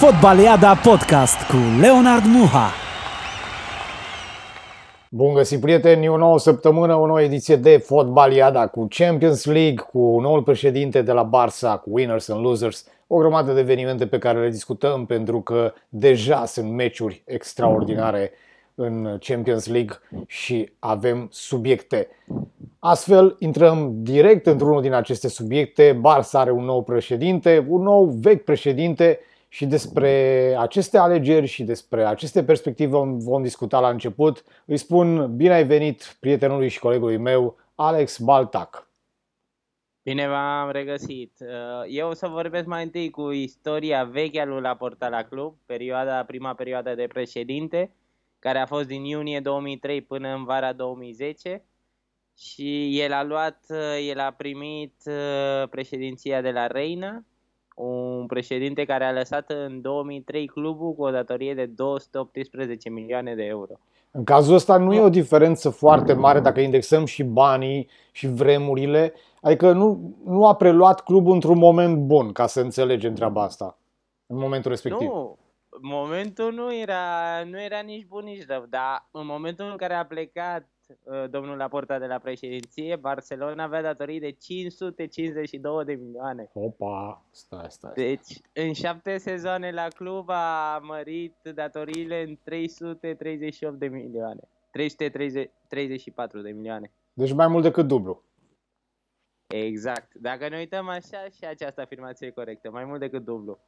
Fotbaliada Podcast cu Leonard Muha. Bun găsit, prieteni! O nouă săptămână, o nouă ediție de Fotbaliada cu Champions League, cu noul președinte de la Barça, cu Winners and Losers, o grămadă de evenimente pe care le discutăm pentru că deja sunt meciuri extraordinare în Champions League și avem subiecte. Astfel, intrăm direct într-unul din aceste subiecte. Barça are un nou președinte, un nou vechi președinte și despre aceste alegeri și despre aceste perspective vom, vom discuta la început. Îi spun bine ai venit prietenului și colegului meu, Alex Baltac. Bine v-am regăsit. Uh, eu o să vorbesc mai întâi cu istoria veche a lui Laporta la club, perioada, prima perioadă de președinte, care a fost din iunie 2003 până în vara 2010 și el a luat, uh, el a primit uh, președinția de la Reina un președinte care a lăsat în 2003 clubul cu o datorie de 218 milioane de euro. În cazul ăsta nu e o diferență foarte mare dacă indexăm și banii și vremurile, adică nu, nu a preluat clubul într-un moment bun, ca să înțelegem treaba asta, în momentul respectiv. Nu, momentul nu era, nu era nici bun, nici rău, dar în momentul în care a plecat Uh, domnul Laporta de la președinție, Barcelona avea datorii de 552 de milioane. Opa, stai, stai. Deci, în șapte sezoane la club a mărit datoriile în 338 de milioane. 334 de milioane. Deci mai mult decât dublu. Exact. Dacă ne uităm așa, și această afirmație e corectă. Mai mult decât dublu.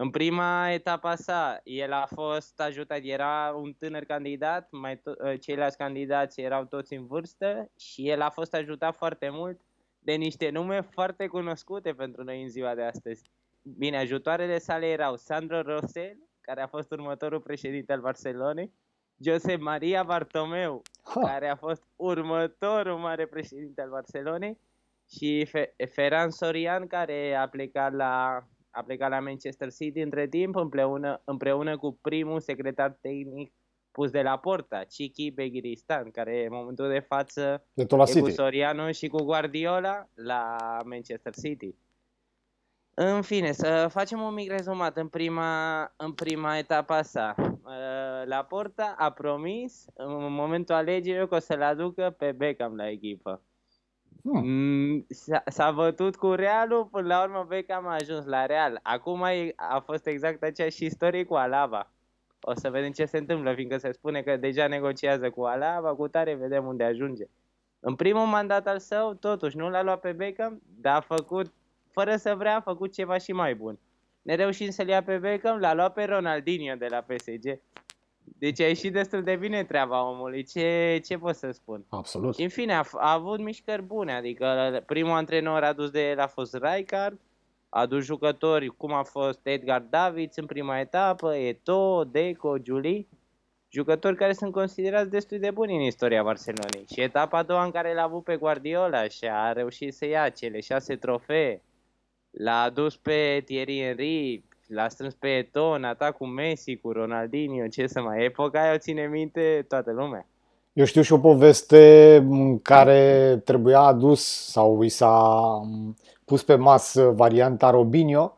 În prima etapă sa, el a fost ajutat, era un tânăr candidat, mai to- ă, ceilalți candidați erau toți în vârstă și el a fost ajutat foarte mult de niște nume foarte cunoscute pentru noi în ziua de astăzi. Bine, ajutoarele sale erau Sandro Rosell, care a fost următorul președinte al Barcelonei, Jose Maria Bartomeu, ha. care a fost următorul mare președinte al Barcelonei, și Ferran Sorian, care a plecat la a plecat la Manchester City între timp împreună, împreună cu primul secretar tehnic pus de la porta, Chiki Begiristan, care în momentul de față de la e cu Soriano și cu Guardiola la Manchester City. În fine, să facem un mic rezumat în prima, în prima etapă sa. Uh, la porta a promis în momentul alegerilor că o să-l aducă pe Beckham la echipă. Hmm. Mm, s-a bătut cu Realul, până la urmă Beckham a ajuns la Real. Acum a fost exact aceeași istorie cu Alaba. O să vedem ce se întâmplă, fiindcă se spune că deja negociază cu Alaba, cu tare vedem unde ajunge. În primul mandat al său, totuși, nu l-a luat pe Beckham, dar a făcut, fără să vrea, a făcut ceva și mai bun. Ne reușim să-l ia pe Beckham, l-a luat pe Ronaldinho de la PSG. Deci a ieșit destul de bine treaba omului, ce, ce pot să spun? Absolut. Și în fine, a, a avut mișcări bune, adică primul antrenor adus de el a fost Rijkaard, a adus jucători cum a fost Edgar Davids în prima etapă, Eto, Deco, Julie, jucători care sunt considerați destul de buni în istoria Barcelonei. Și etapa a doua în care l-a avut pe Guardiola și a reușit să ia cele șase trofee, l-a adus pe Thierry Henry, l-a strâns pe Eto'o în atac cu Messi, cu Ronaldinho, ce să mai... Epoca aia o ține minte toată lumea. Eu știu și o poveste în care trebuia adus sau i s-a pus pe masă varianta Robinho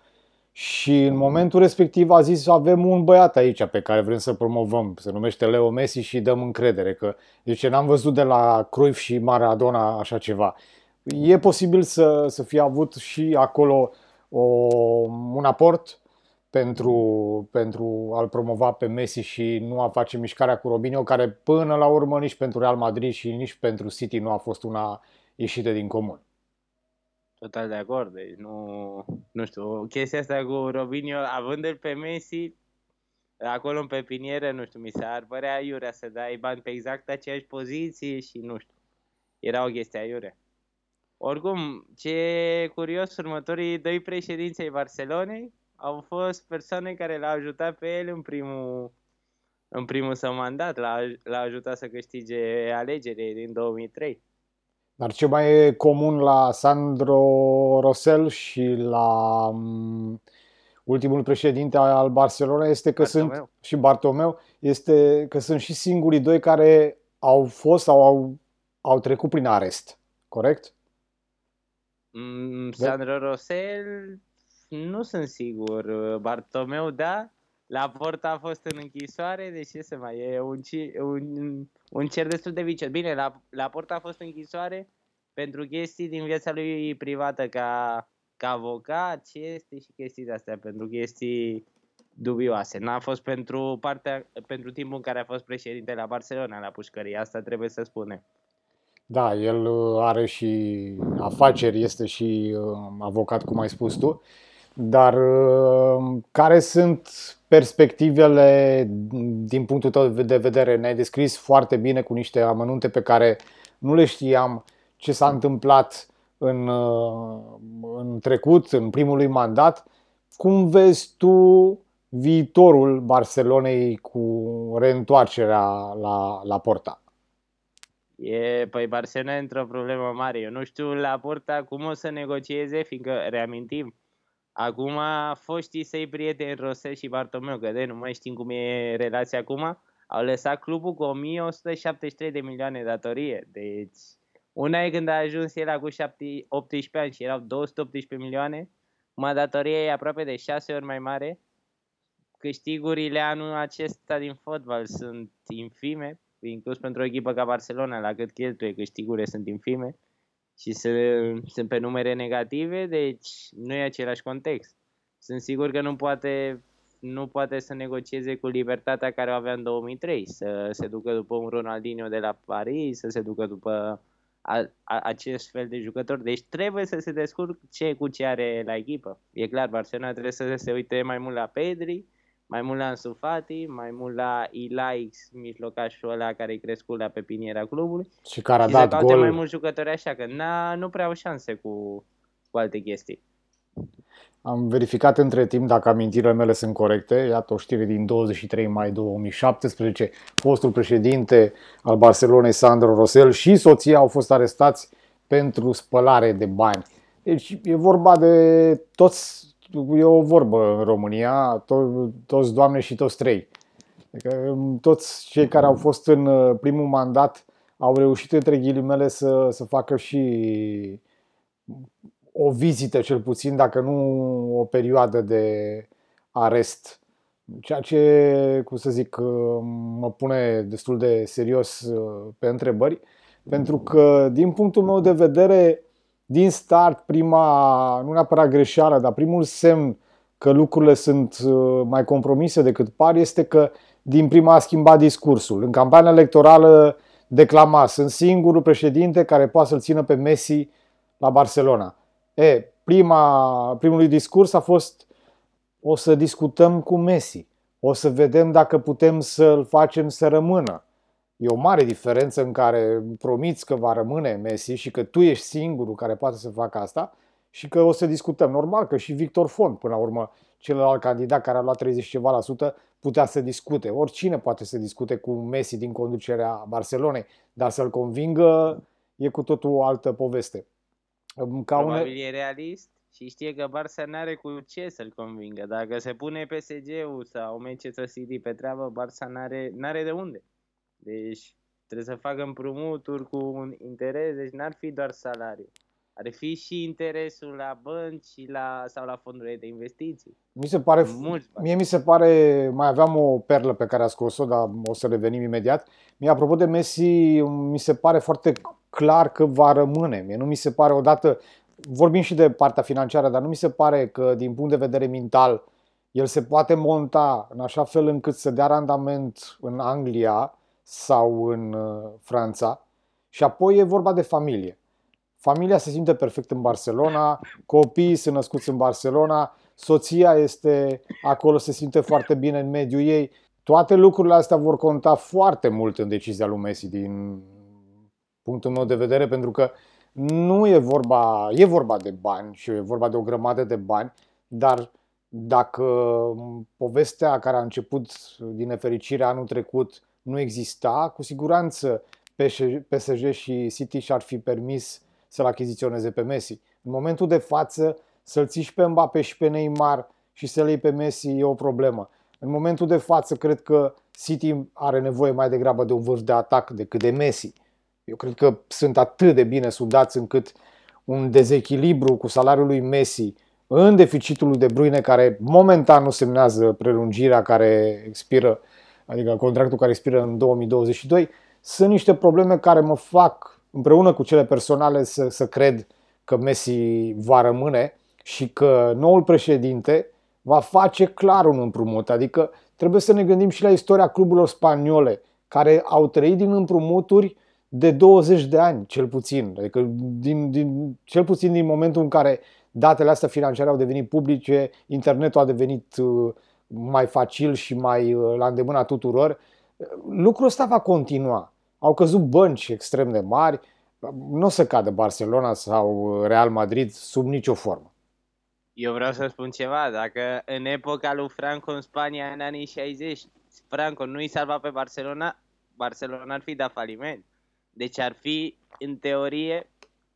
și în momentul respectiv a zis avem un băiat aici pe care vrem să promovăm, se numește Leo Messi și dăm încredere că deci n-am văzut de la Cruyff și Maradona așa ceva. E posibil să, să fie avut și acolo o, un aport pentru, pentru a-l promova pe Messi și nu a face mișcarea cu Robinho, care până la urmă nici pentru Real Madrid și nici pentru City nu a fost una ieșită din comun. Total de acord, deci nu, nu știu, chestia asta cu Robinho, având-l pe Messi, acolo în pepinieră, nu știu, mi s-ar părea iurea să dai bani pe exact aceeași poziție și nu știu, era o chestie iurea. Oricum, ce curios, următorii doi președinți ai Barcelonei au fost persoane care l-au ajutat pe el în primul, în primul său mandat, l-a, l-a ajutat să câștige alegerile din 2003. Dar ce mai e comun la Sandro Rosel și la um, ultimul președinte al Barcelona este că Bartomeu. sunt și Bartomeu este că sunt și singurii doi care au fost sau au, au trecut prin arest, corect? Mm, Sandro Rosel nu sunt sigur. Bartomeu, da. La porta a fost în închisoare, deci ce să mai e un, un, un cer destul de vicios. Bine, la, la porta a fost în închisoare pentru chestii din viața lui privată ca, ca avocat, ce este și chestii de astea, pentru chestii dubioase. N-a fost pentru, partea, pentru timpul în care a fost președinte la Barcelona, la pușcărie, asta trebuie să spunem. Da, el uh, are și afaceri, este și uh, avocat, cum ai spus tu. Dar uh, care sunt perspectivele din punctul tău de vedere? Ne-ai descris foarte bine cu niște amănunte pe care nu le știam ce s-a întâmplat în, în trecut, în primul mandat. Cum vezi tu viitorul Barcelonei cu reîntoarcerea la, la Porta? E, păi Barcelona e într-o problemă mare. Eu nu știu la Porta cum o să negocieze, fiindcă, reamintim, acum foștii săi prieteni Rosel și Bartomeu, că de nu mai știm cum e relația acum, au lăsat clubul cu 1173 de milioane datorie. Deci, una e când a ajuns el cu 18 ani și erau 218 milioane, mă datoria e aproape de 6 ori mai mare câștigurile anul acesta din fotbal sunt infime, inclus pentru o echipă ca Barcelona, la cât cheltuie câștigurile sunt infime și sunt, sunt pe numere negative, deci nu e același context. Sunt sigur că nu poate, nu poate să negocieze cu libertatea care o avea în 2003, să se ducă după un Ronaldinho de la Paris, să se ducă după a, a, acest fel de jucători. Deci trebuie să se descurce cu ce are la echipă. E clar, Barcelona trebuie să se uite mai mult la Pedri, mai mult la Ansu Fati, mai mult la Ilaix, mijlocașul ăla care-i crescut la pepiniera clubului. Și care a și dat gol. mai mulți jucători așa, că n-a, nu prea au șanse cu, cu alte chestii. Am verificat între timp dacă amintirile mele sunt corecte. Iată o știre din 23 mai 2017. Fostul președinte al Barcelonei, Sandro Rosel, și soția au fost arestați pentru spălare de bani. Deci e vorba de toți e o vorbă în România, to- toți doamne și toți trei. Adică um, toți cei care au fost în uh, primul mandat au reușit între ghilimele să, să facă și o vizită cel puțin, dacă nu o perioadă de arest. Ceea ce, cum să zic, uh, mă pune destul de serios uh, pe întrebări, pentru că, din punctul meu de vedere, din start prima, nu neapărat greșeală, dar primul semn că lucrurile sunt uh, mai compromise decât par este că din prima a schimbat discursul. În campania electorală declama, sunt singurul președinte care poate să-l țină pe Messi la Barcelona. E, prima, primul discurs a fost o să discutăm cu Messi, o să vedem dacă putem să-l facem să rămână. E o mare diferență în care promiți că va rămâne Messi și că tu ești singurul care poate să facă asta și că o să discutăm. Normal că și Victor Font, până la urmă, celălalt candidat care a luat 30 ceva la sută, putea să discute. Oricine poate să discute cu Messi din conducerea Barcelonei, dar să-l convingă e cu totul o altă poveste. Ca Probabil une... e realist și știe că Barça nu are cu ce să-l convingă. Dacă se pune PSG-ul sau Manchester City pe treabă, Barça n-are, n-are de unde. Deci trebuie să facă împrumuturi cu un interes, deci n-ar fi doar salariu. Ar fi și interesul la bănci și la, sau la fondurile de investiții. Mi se pare, Mulți mie mi se pare, mai aveam o perlă pe care a scos-o, dar o să revenim imediat. Mie, apropo de Messi, mi se pare foarte clar că va rămâne. Mie nu mi se pare odată, vorbim și de partea financiară, dar nu mi se pare că din punct de vedere mental el se poate monta în așa fel încât să dea randament în Anglia, sau în uh, Franța. Și apoi e vorba de familie. Familia se simte perfect în Barcelona, copiii sunt născuți în Barcelona, soția este acolo, se simte foarte bine în mediul ei. Toate lucrurile astea vor conta foarte mult în decizia lui Messi din punctul meu de vedere, pentru că nu e vorba, e vorba de bani și e vorba de o grămadă de bani, dar dacă povestea care a început din nefericire anul trecut nu exista, cu siguranță PSG și City și-ar fi permis să-l achiziționeze pe Messi. În momentul de față, să-l țiși și pe Mbappé și pe Neymar și să-l iei pe Messi e o problemă. În momentul de față, cred că City are nevoie mai degrabă de un vârf de atac decât de Messi. Eu cred că sunt atât de bine sudați încât un dezechilibru cu salariul lui Messi în deficitul lui De Bruyne, care momentan nu semnează prelungirea care expiră, adică contractul care expiră în 2022, sunt niște probleme care mă fac, împreună cu cele personale, să, să cred că Messi va rămâne și că noul președinte va face clar un împrumut. Adică trebuie să ne gândim și la istoria cluburilor spaniole, care au trăit din împrumuturi de 20 de ani, cel puțin. Adică din, din, cel puțin din momentul în care datele astea financiare au devenit publice, internetul a devenit uh, mai facil și mai uh, la îndemâna tuturor, lucrul ăsta va continua. Au căzut bănci extrem de mari, nu o să cadă Barcelona sau Real Madrid sub nicio formă. Eu vreau să spun ceva, dacă în epoca lui Franco în Spania în anii 60, Franco nu-i salva pe Barcelona, Barcelona ar fi dat faliment. Deci ar fi, în teorie,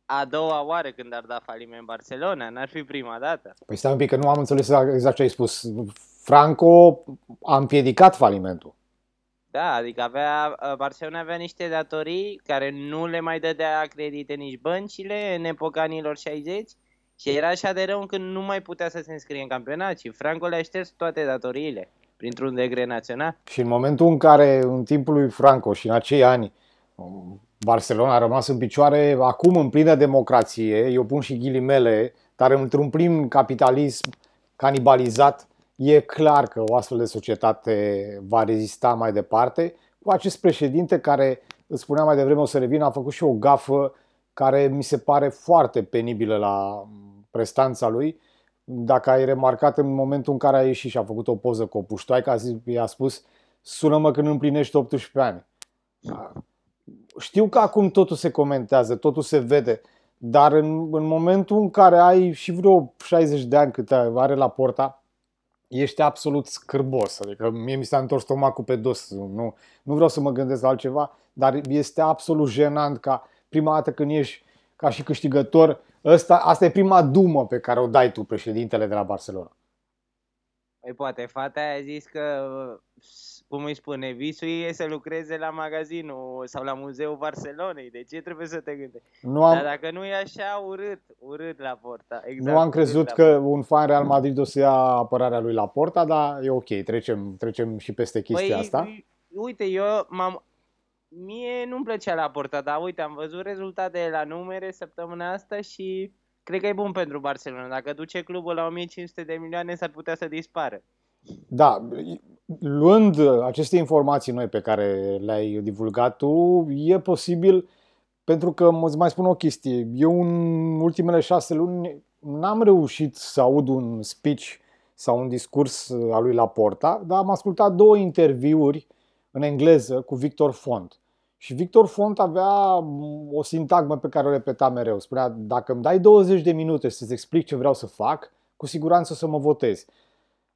a doua oară când ar da faliment Barcelona, n-ar fi prima dată. Păi stai un pic, că nu am înțeles exact ce ai spus. Franco a împiedicat falimentul. Da, adică avea, Barcelona avea niște datorii care nu le mai dădea credite nici băncile în epoca anilor 60 și era așa de rău încât nu mai putea să se înscrie în campionat și Franco le-a șters toate datoriile printr-un degre național. Și în momentul în care, în timpul lui Franco și în acei ani, Barcelona a rămas în picioare acum în plină democrație, eu pun și ghilimele, dar într-un plin capitalism canibalizat, e clar că o astfel de societate va rezista mai departe cu acest președinte care, îți spuneam mai devreme, o să revină, a făcut și o gafă care mi se pare foarte penibilă la prestanța lui. Dacă ai remarcat în momentul în care a ieșit și a făcut o poză cu o puștoaică, i-a spus sună-mă când împlinești 18 ani știu că acum totul se comentează, totul se vede, dar în, în momentul în care ai și vreo 60 de ani cât are la porta, ești absolut scârbos. Adică mie mi s-a întors stomacul pe dos. Nu, nu vreau să mă gândesc la altceva, dar este absolut jenant ca prima dată când ești ca și câștigător, ăsta, asta e prima dumă pe care o dai tu președintele de la Barcelona. Păi poate, fata a zis că cum îi spune, visul e să lucreze la magazinul sau la muzeul Barcelonei. De ce trebuie să te gândești? Nu am... Dar dacă nu e așa, urât, urât la porta. Exact, nu am crezut că porta. un fan Real Madrid o să ia apărarea lui la porta, dar e ok, trecem, trecem și peste chestia păi, asta. Uite, eu m-am... Mie nu-mi plăcea la porta, dar uite, am văzut rezultatele la numere săptămâna asta și cred că e bun pentru Barcelona. Dacă duce clubul la 1500 de milioane, s-ar putea să dispară. Da, luând aceste informații noi pe care le-ai divulgat tu, e posibil, pentru că îți mai spun o chestie, eu în ultimele șase luni n-am reușit să aud un speech sau un discurs al lui Laporta, dar am ascultat două interviuri în engleză cu Victor Font. Și Victor Font avea o sintagmă pe care o repeta mereu. Spunea, dacă îmi dai 20 de minute să-ți explic ce vreau să fac, cu siguranță o să mă votezi.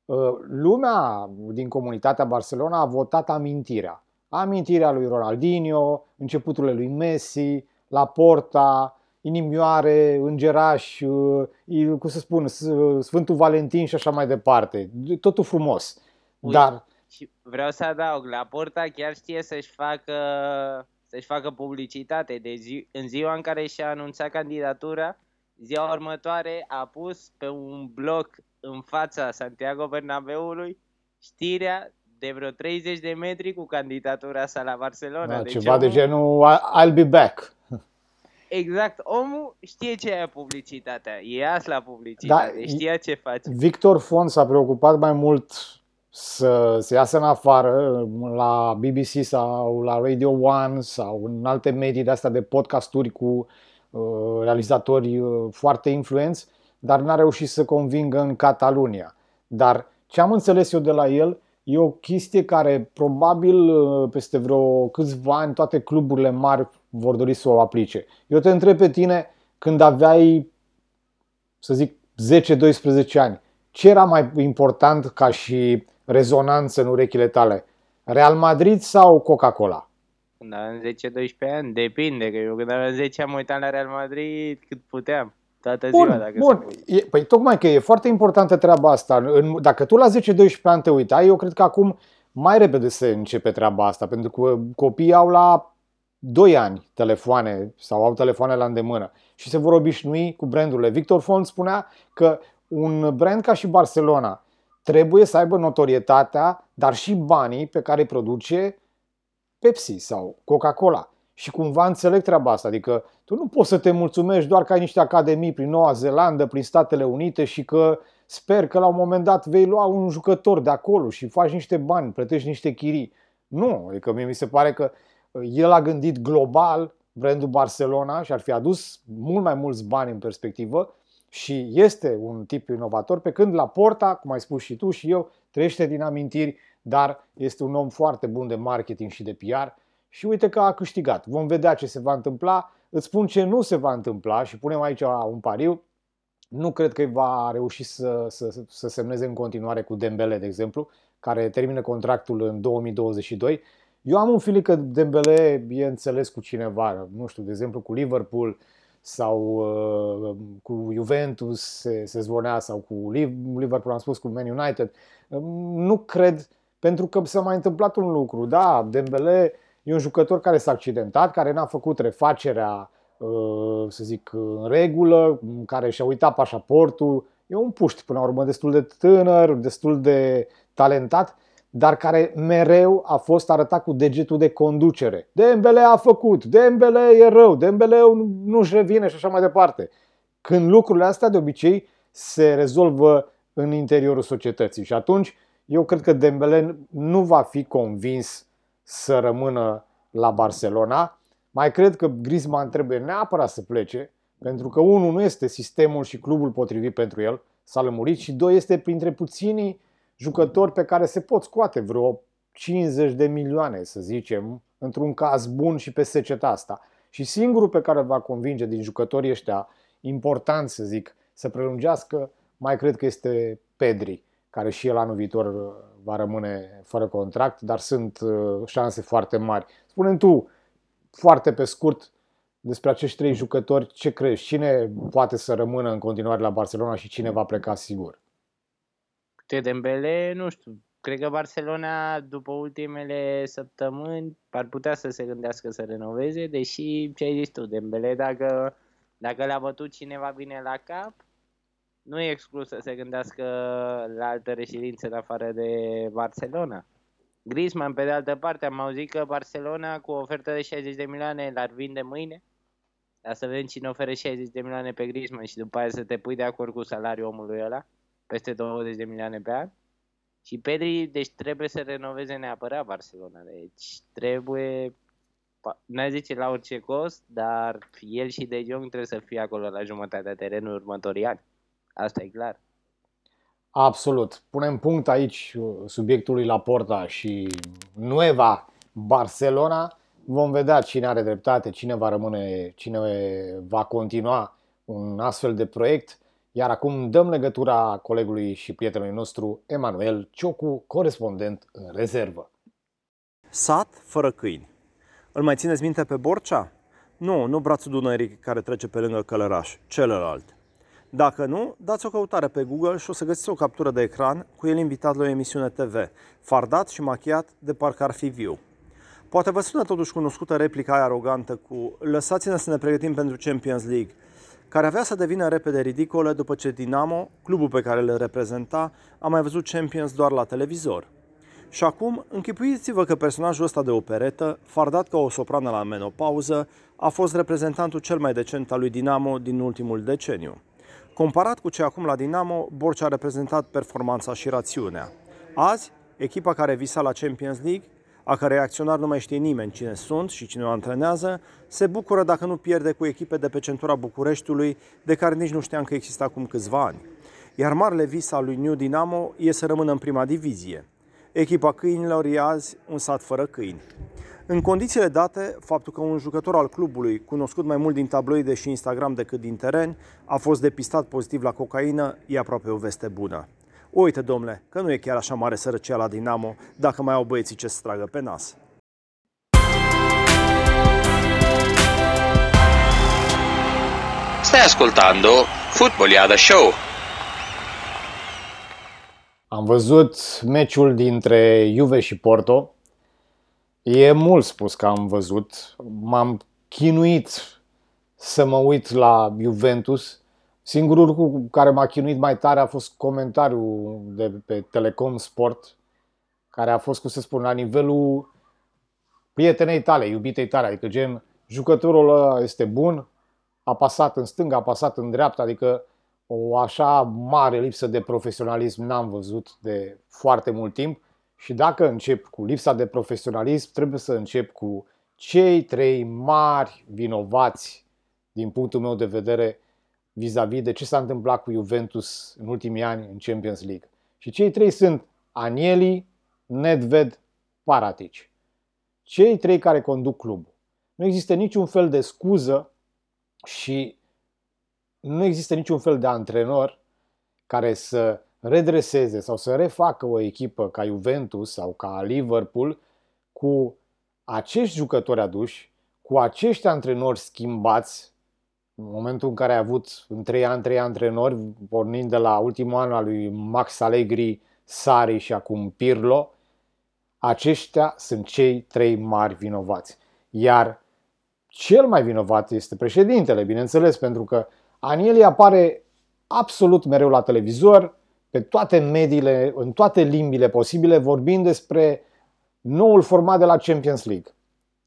Uh, lumea din comunitatea Barcelona a votat amintirea. Amintirea lui Ronaldinho, începuturile lui Messi, la Porta, inimioare, îngeraș, uh, cum să spun, Sfântul Valentin și așa mai departe. Totul frumos. Ui, Dar și vreau să adaug, la Porta chiar știe să-și facă să-și facă publicitate. De zi, în ziua în care și-a anunțat candidatura, ziua următoare a pus pe un bloc în fața Santiago Bernabéului știrea de vreo 30 de metri cu candidatura sa la Barcelona. Da, deci ceva omul... de genul I'll be back. Exact, omul știe ce e publicitatea, e as la publicitate, da, știa ce face. Victor Font s-a preocupat mai mult să se iasă în afară la BBC sau la Radio One sau în alte medii de astea de podcasturi cu uh, realizatori uh, foarte influenți dar n-a reușit să convingă în Catalunia. Dar ce am înțeles eu de la el e o chestie care probabil uh, peste vreo câțiva ani toate cluburile mari vor dori să o aplice. Eu te întreb pe tine când aveai, să zic, 10-12 ani, ce era mai important ca și rezonanță în urechile tale? Real Madrid sau Coca-Cola? Când aveam 10-12 ani, depinde, că eu când aveam 10 am uitat la Real Madrid cât puteam toată bun, ziua. Dacă bun. E, păi tocmai că e foarte importantă treaba asta. În, dacă tu la 10-12 ani te uitai, eu cred că acum mai repede se începe treaba asta, pentru că copiii au la 2 ani telefoane sau au telefoane la îndemână și se vor obișnui cu brandurile. Victor Font spunea că un brand ca și Barcelona trebuie să aibă notorietatea, dar și banii pe care îi produce Pepsi sau Coca-Cola. Și cumva înțeleg treaba asta, adică tu nu poți să te mulțumești doar că ai niște academii prin Noua Zeelandă, prin Statele Unite și că sper că la un moment dat vei lua un jucător de acolo și faci niște bani, plătești niște chirii. Nu, adică mie mi se pare că el a gândit global brandul Barcelona și ar fi adus mult mai mulți bani în perspectivă și este un tip inovator, pe când la Porta, cum ai spus și tu și eu, trăiește din amintiri, dar este un om foarte bun de marketing și de PR și uite că a câștigat. Vom vedea ce se va întâmpla. Îți spun ce nu se va întâmpla și punem aici un pariu. Nu cred că va reuși să, să, să semneze în continuare cu Dembele, de exemplu, care termină contractul în 2022. Eu am un feeling că Dembele e înțeles cu cineva, nu știu, de exemplu cu Liverpool sau uh, cu Juventus se, se zvonea sau cu Liverpool, am spus cu Man United. Nu cred, pentru că s-a mai întâmplat un lucru. Da, Dembele E un jucător care s-a accidentat, care n-a făcut refacerea, uh, să zic, în regulă, care și-a uitat pașaportul. E un puști, până la urmă, destul de tânăr, destul de talentat, dar care mereu a fost arătat cu degetul de conducere. Dembele a făcut, Dembele e rău, Dembele nu-și revine și așa mai departe. Când lucrurile astea de obicei se rezolvă în interiorul societății și atunci eu cred că Dembele nu va fi convins să rămână la Barcelona. Mai cred că Griezmann trebuie neapărat să plece, pentru că unul nu este sistemul și clubul potrivit pentru el, s-a lămurit, și doi este printre puținii jucători pe care se pot scoate vreo 50 de milioane, să zicem, într-un caz bun și pe seceta asta. Și singurul pe care va convinge din jucătorii ăștia important, să zic, să prelungească, mai cred că este Pedri, care și el anul viitor va rămâne fără contract, dar sunt uh, șanse foarte mari. spune tu, foarte pe scurt, despre acești trei jucători, ce crezi? Cine poate să rămână în continuare la Barcelona și cine va pleca sigur? Te Dembele, nu știu, cred că Barcelona după ultimele săptămâni ar putea să se gândească să renoveze, deși ce ai zis tu, Dembele, dacă, dacă le-a bătut cineva bine la cap, nu e exclus să se gândească la altă reședință în afară de Barcelona. Griezmann, pe de altă parte, am auzit că Barcelona cu o ofertă de 60 de milioane l-ar vinde mâine. Dar să vedem cine oferă 60 de milioane pe Griezmann și după aia să te pui de acord cu salariul omului ăla, peste 20 de milioane pe an. Și Pedri, deci trebuie să renoveze neapărat Barcelona. Deci trebuie, nu zice la orice cost, dar el și De Jong trebuie să fie acolo la jumătatea terenului următorii ani. Asta e clar. Absolut. Punem punct aici uh, subiectului la Porta și Nueva Barcelona. Vom vedea cine are dreptate, cine va rămâne, cine va continua un astfel de proiect. Iar acum dăm legătura colegului și prietenului nostru, Emanuel Ciocu, corespondent în rezervă. Sat fără câini. Îl mai țineți minte pe Borcea? Nu, nu brațul Dunării care trece pe lângă Călăraș, celălalt. Dacă nu, dați o căutare pe Google și o să găsiți o captură de ecran cu el invitat la o emisiune TV, fardat și machiat de parcă ar fi viu. Poate vă sună totuși cunoscută replica aia arogantă cu lăsați-ne să ne pregătim pentru Champions League, care avea să devină repede ridicolă după ce Dinamo, clubul pe care îl reprezenta, a mai văzut Champions doar la televizor. Și acum, închipuiți-vă că personajul ăsta de operetă, fardat ca o soprană la menopauză, a fost reprezentantul cel mai decent al lui Dinamo din ultimul deceniu. Comparat cu ce acum la Dinamo, Borcea a reprezentat performanța și rațiunea. Azi, echipa care visa la Champions League, a cărei acționar nu mai știe nimeni cine sunt și cine o antrenează, se bucură dacă nu pierde cu echipe de pe centura Bucureștiului, de care nici nu știam că există acum câțiva ani. Iar marele vis al lui New Dinamo e să rămână în prima divizie. Echipa câinilor e azi un sat fără câini. În condițiile date, faptul că un jucător al clubului, cunoscut mai mult din tabloide și Instagram decât din teren, a fost depistat pozitiv la cocaină, e aproape o veste bună. Uite, domnule, că nu e chiar așa mare sărăcia la Dinamo dacă mai au băieții ce să tragă pe nas. Stai ascoltando Footballiada Show. Am văzut meciul dintre Juve și Porto, E mult spus că am văzut. M-am chinuit să mă uit la Juventus. Singurul lucru care m-a chinuit mai tare a fost comentariul de pe Telecom Sport, care a fost, cum să spun, la nivelul prietenei tale, iubitei tale, adică gen, jucătorul ăla este bun, a pasat în stânga, a pasat în dreapta, adică o așa mare lipsă de profesionalism n-am văzut de foarte mult timp și dacă încep cu lipsa de profesionalism, trebuie să încep cu cei trei mari vinovați din punctul meu de vedere vis-a-vis de ce s-a întâmplat cu Juventus în ultimii ani în Champions League. Și cei trei sunt Anieli, Nedved, Paratic. Cei trei care conduc clubul. Nu există niciun fel de scuză și nu există niciun fel de antrenor care să redreseze sau să refacă o echipă ca Juventus sau ca Liverpool cu acești jucători aduși, cu acești antrenori schimbați, în momentul în care a avut în trei ani trei antrenori, pornind de la ultimul an al lui Max Allegri, Sari și acum Pirlo, aceștia sunt cei trei mari vinovați. Iar cel mai vinovat este președintele, bineînțeles, pentru că Anieli apare absolut mereu la televizor, pe toate mediile, în toate limbile posibile, vorbind despre noul format de la Champions League.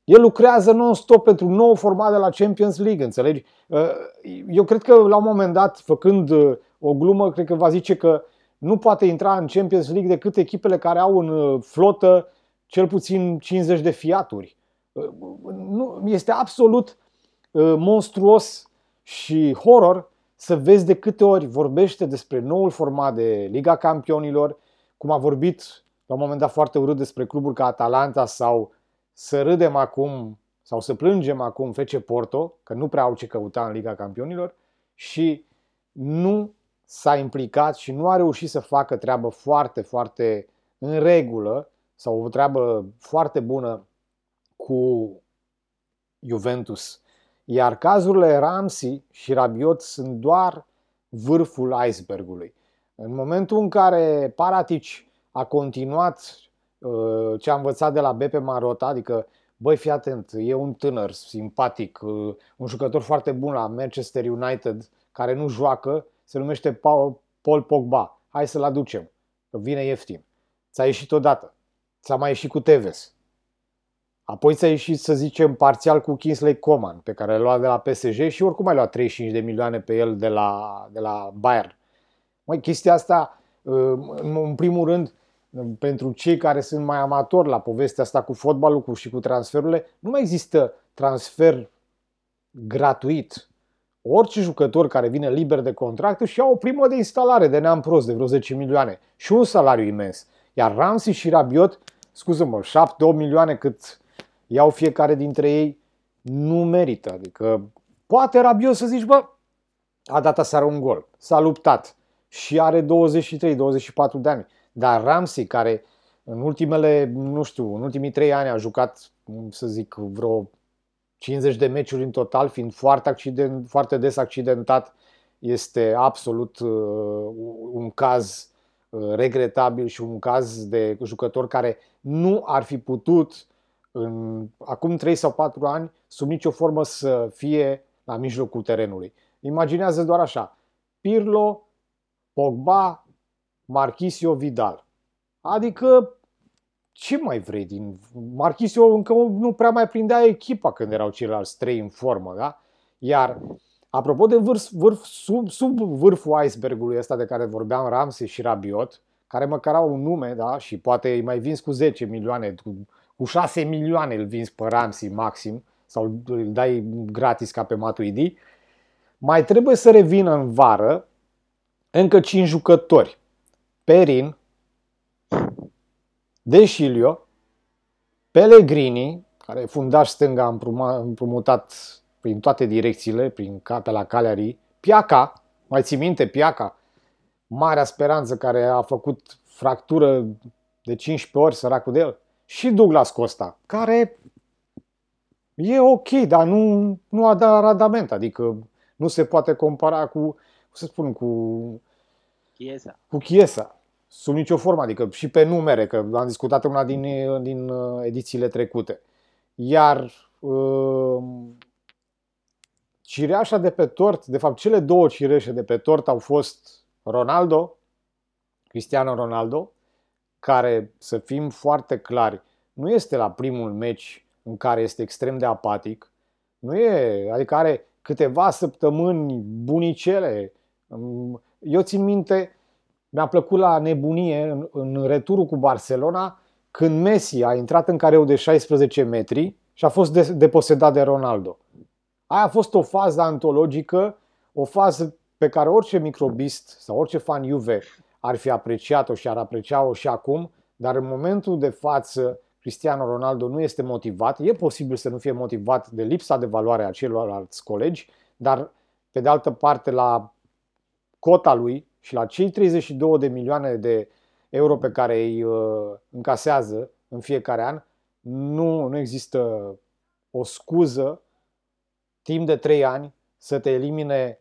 El lucrează non-stop pentru nou format de la Champions League, înțelegi? Uh, eu cred că la un moment dat, făcând uh, o glumă, cred că va zice că nu poate intra în Champions League decât echipele care au în uh, flotă cel puțin 50 de fiaturi. Nu, este absolut monstruos și horror să vezi de câte ori vorbește despre noul format de Liga Campionilor, cum a vorbit la un moment dat foarte urât despre cluburi ca Atalanta sau să râdem acum sau să plângem acum Fece Porto, că nu prea au ce căuta în Liga Campionilor și nu s-a implicat și nu a reușit să facă treabă foarte, foarte în regulă sau o treabă foarte bună cu Juventus. Iar cazurile Ramsey și Rabiot sunt doar vârful icebergului. În momentul în care Paratici a continuat uh, ce a învățat de la Bepe Marota, adică băi, fii atent, e un tânăr simpatic, uh, un jucător foarte bun la Manchester United, care nu joacă, se numește Paul Pogba. Hai să-l aducem, că vine ieftin. Ți-a ieșit odată, ți-a mai ieșit cu Tevez. Apoi ți-a ieșit, să zicem, parțial cu Kingsley Coman, pe care l-a luat de la PSG și oricum ai luat 35 de milioane pe el de la, de la Bayern. Mai chestia asta, uh, în primul rând, pentru cei care sunt mai amatori la povestea asta cu fotbalul cu și cu transferurile, nu mai există transfer gratuit. Orice jucător care vine liber de contract își ia o primă de instalare de neam prost de vreo 10 milioane și un salariu imens. Iar Ramsey și Rabiot, scuză-mă, 7-8 milioane cât iau fiecare dintre ei, nu merită. Adică poate Rabiot să zici, bă, a dat aseară un gol, s-a luptat și are 23-24 de ani. Dar Ramsey, care în ultimele, nu știu, în ultimii 3 ani a jucat, să zic, vreo 50 de meciuri în total, fiind foarte, accident, foarte des accidentat, este absolut uh, un caz uh, regretabil și un caz de jucător care nu ar fi putut în acum 3 sau 4 ani sub nicio formă să fie la mijlocul terenului. Imaginează doar așa, Pirlo, Pogba, Marchisio, Vidal. Adică ce mai vrei din... Marchisio încă nu prea mai prindea echipa când erau ceilalți trei în formă, da? Iar apropo de vârf, vârf sub, sub vârful icebergului ăsta de care vorbeam, Ramsey și Rabiot, care măcar au un nume, da? Și poate îi mai vinzi cu 10 milioane, cu cu 6 milioane îl vinzi pe Ramsey maxim sau îl dai gratis ca pe Matuidi, mai trebuie să revină în vară încă 5 jucători. Perin, Deșilio, Pellegrini, care e fundaș stânga împrumutat prin toate direcțiile, prin pe la Cagliari, Piaca, mai ții minte Piaca, marea speranță care a făcut fractură de 15 ori săracul de el, și Douglas Costa, care e ok, dar nu, nu a dat randament, adică nu se poate compara cu, cum să spun, cu Chiesa. Cu Chiesa. Sub nicio formă, adică și pe numere, că am discutat una din, din uh, edițiile trecute. Iar uh, cireașa de pe tort, de fapt cele două cireșe de pe tort au fost Ronaldo, Cristiano Ronaldo, care, să fim foarte clari, nu este la primul meci în care este extrem de apatic, nu e, adică are câteva săptămâni bunicele. Eu țin minte, mi-a plăcut la nebunie în, în returul cu Barcelona, când Messi a intrat în careu de 16 metri și a fost deposedat de Ronaldo. Aia a fost o fază antologică, o fază pe care orice microbist sau orice fan Juve ar fi apreciat-o și ar aprecia-o și acum, dar în momentul de față Cristiano Ronaldo nu este motivat. E posibil să nu fie motivat de lipsa de valoare a celorlalți colegi, dar pe de altă parte la cota lui și la cei 32 de milioane de euro pe care îi uh, încasează în fiecare an, nu, nu există o scuză timp de 3 ani să te elimine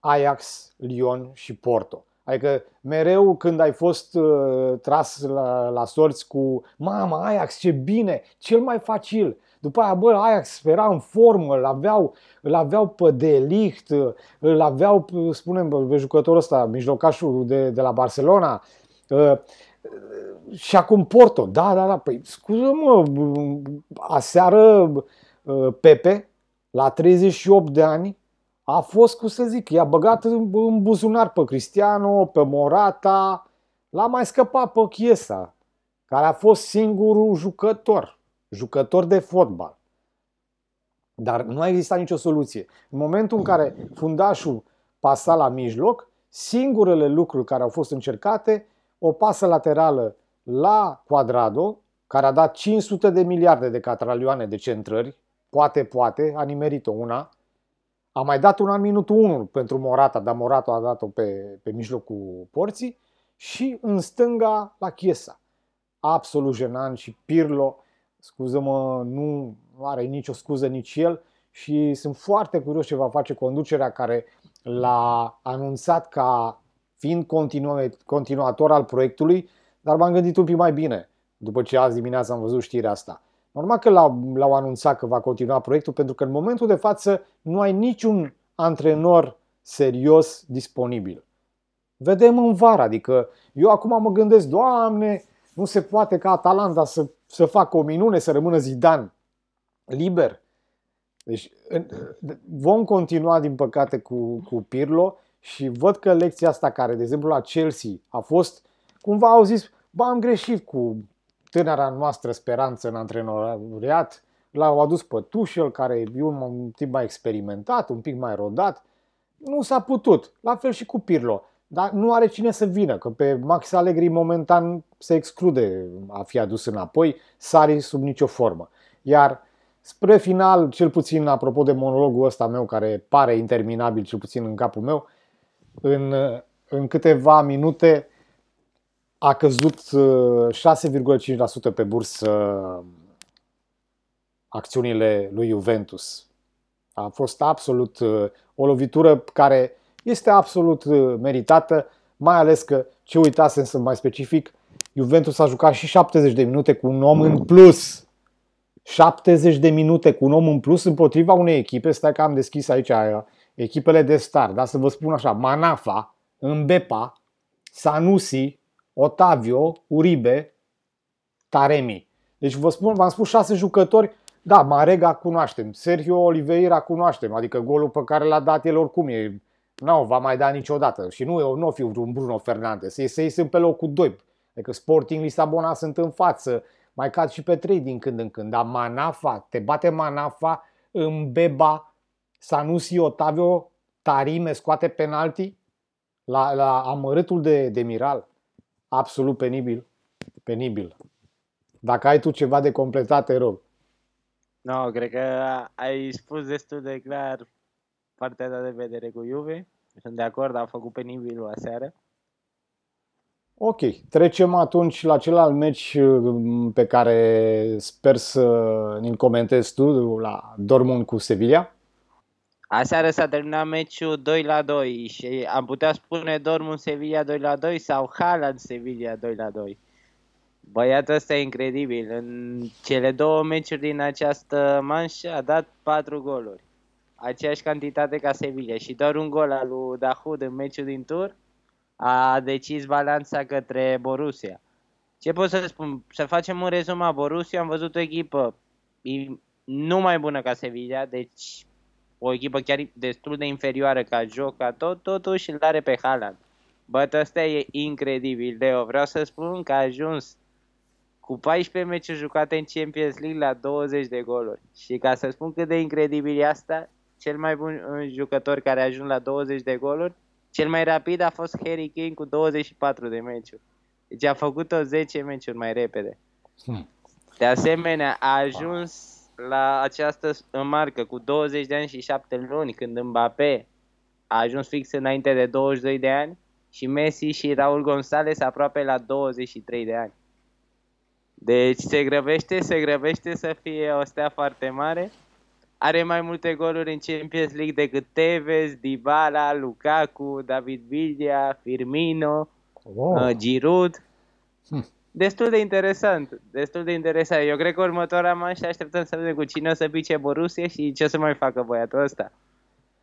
Ajax, Lyon și Porto. Adică mereu când ai fost uh, tras la, la sorți cu Mama, Ajax, ce bine, cel mai facil. După aia, bă, Ajax era în formă, îl aveau, îl aveau pe Delict, îl aveau, spunem, pe jucătorul ăsta, mijlocașul de, de la Barcelona. Uh, și acum Porto, da, da, da, păi scuză-mă, aseară uh, Pepe, la 38 de ani, a fost, cum să zic, i-a băgat în, în buzunar pe Cristiano, pe Morata, l-a mai scăpat pe Chiesa, care a fost singurul jucător, jucător de fotbal. Dar nu a existat nicio soluție. În momentul în care fundașul pasa la mijloc, singurele lucruri care au fost încercate, o pasă laterală la Quadrado, care a dat 500 de miliarde de catralioane de centrări, poate, poate, a nimerit-o una, a mai dat un an minutul 1 pentru Morata, dar Morata a dat-o pe, pe mijlocul porții și în stânga la Chiesa. Absolut jenant și Pirlo, scuză-mă, nu are nicio scuză nici el și sunt foarte curios ce va face conducerea care l-a anunțat ca fiind continu- continuator al proiectului, dar m-am gândit un pic mai bine după ce azi dimineața am văzut știrea asta. Normal că l-au, l-au anunțat că va continua proiectul, pentru că în momentul de față nu ai niciun antrenor serios disponibil. Vedem în vară, adică eu acum mă gândesc, Doamne, nu se poate ca Atalanta să, să facă o minune, să rămână Zidane liber. Deci vom continua, din păcate, cu, cu Pirlo și văd că lecția asta, care, de exemplu, la Chelsea a fost, cumva au zis, bă, am greșit cu tânăra noastră speranță în antrenoriat, l-au adus pe Tuchel, care e un, un tip mai experimentat, un pic mai rodat. Nu s-a putut. La fel și cu Pirlo. Dar nu are cine să vină, că pe Max Allegri momentan se exclude a fi adus înapoi, Sari sub nicio formă. Iar spre final, cel puțin apropo de monologul ăsta meu, care pare interminabil, cel puțin în capul meu, în, în câteva minute a căzut 6,5% uh, pe bursă uh, acțiunile lui Juventus. A fost absolut uh, o lovitură care este absolut meritată, mai ales că, ce uitasem să mai specific, Juventus a jucat și 70 de minute cu un om în plus. 70 de minute cu un om în plus împotriva unei echipe, stai că am deschis aici echipele de star, dar să vă spun așa, Manafa, Mbepa, Sanusi, Otavio, Uribe, Taremi. Deci vă spun, v-am spus șase jucători, da, Marega cunoaștem, Sergio Oliveira cunoaștem, adică golul pe care l-a dat el oricum e, nu va mai da niciodată. Și nu, nu o fi un Bruno Fernandes, ei, ei sunt pe locul 2, adică Sporting Lisabona sunt în față, mai cad și pe 3 din când în când, dar Manafa, te bate Manafa, în Beba, Sanusi, Otavio, Tarime scoate penalti la, la amărâtul de, de Miral absolut penibil. Penibil. Dacă ai tu ceva de completat, te rog. Nu, no, cred că ai spus destul de clar partea ta de vedere cu Juve. Sunt de acord, a făcut penibil aseară. Ok, trecem atunci la celălalt meci mm, pe care sper să ne comentezi tu, la Dortmund cu Sevilla. Aseară s-a terminat meciul 2 la 2 și am putea spune Dortmund Sevilla 2 la 2 sau Haaland Sevilla 2 la 2. Băiatul ăsta e incredibil. În cele două meciuri din această manșă a dat 4 goluri. aceeași cantitate ca Sevilla și doar un gol al lui Dahoud în meciul din tur a decis balanța către Borussia. Ce pot să spun? Să facem un rezumat. Borussia am văzut o echipă nu mai bună ca Sevilla, deci o echipă chiar destul de inferioară ca joc, ca tot, totuși îl are pe Haaland. Bă, ăsta e incredibil, Leo. Vreau să spun că a ajuns cu 14 meciuri jucate în Champions League la 20 de goluri. Și ca să spun cât de incredibil e asta, cel mai bun jucător care a ajuns la 20 de goluri, cel mai rapid a fost Harry Kane cu 24 de meciuri. Deci a făcut-o 10 meciuri mai repede. Hmm. De asemenea, a ajuns la această marcă cu 20 de ani și 7 luni, când Mbappé a ajuns fix înainte de 22 de ani și Messi și Raul González aproape la 23 de ani. Deci se grăbește, se grăbește să fie o stea foarte mare. Are mai multe goluri în Champions League decât Tevez, Dybala, Lukaku, David Villa, Firmino, wow. uh, Giroud. Hm destul de interesant, destul de interesant. Eu cred că următoarea manșă așteptăm să vedem cu cine o să pice Borussia și ce o să mai facă băiatul ăsta.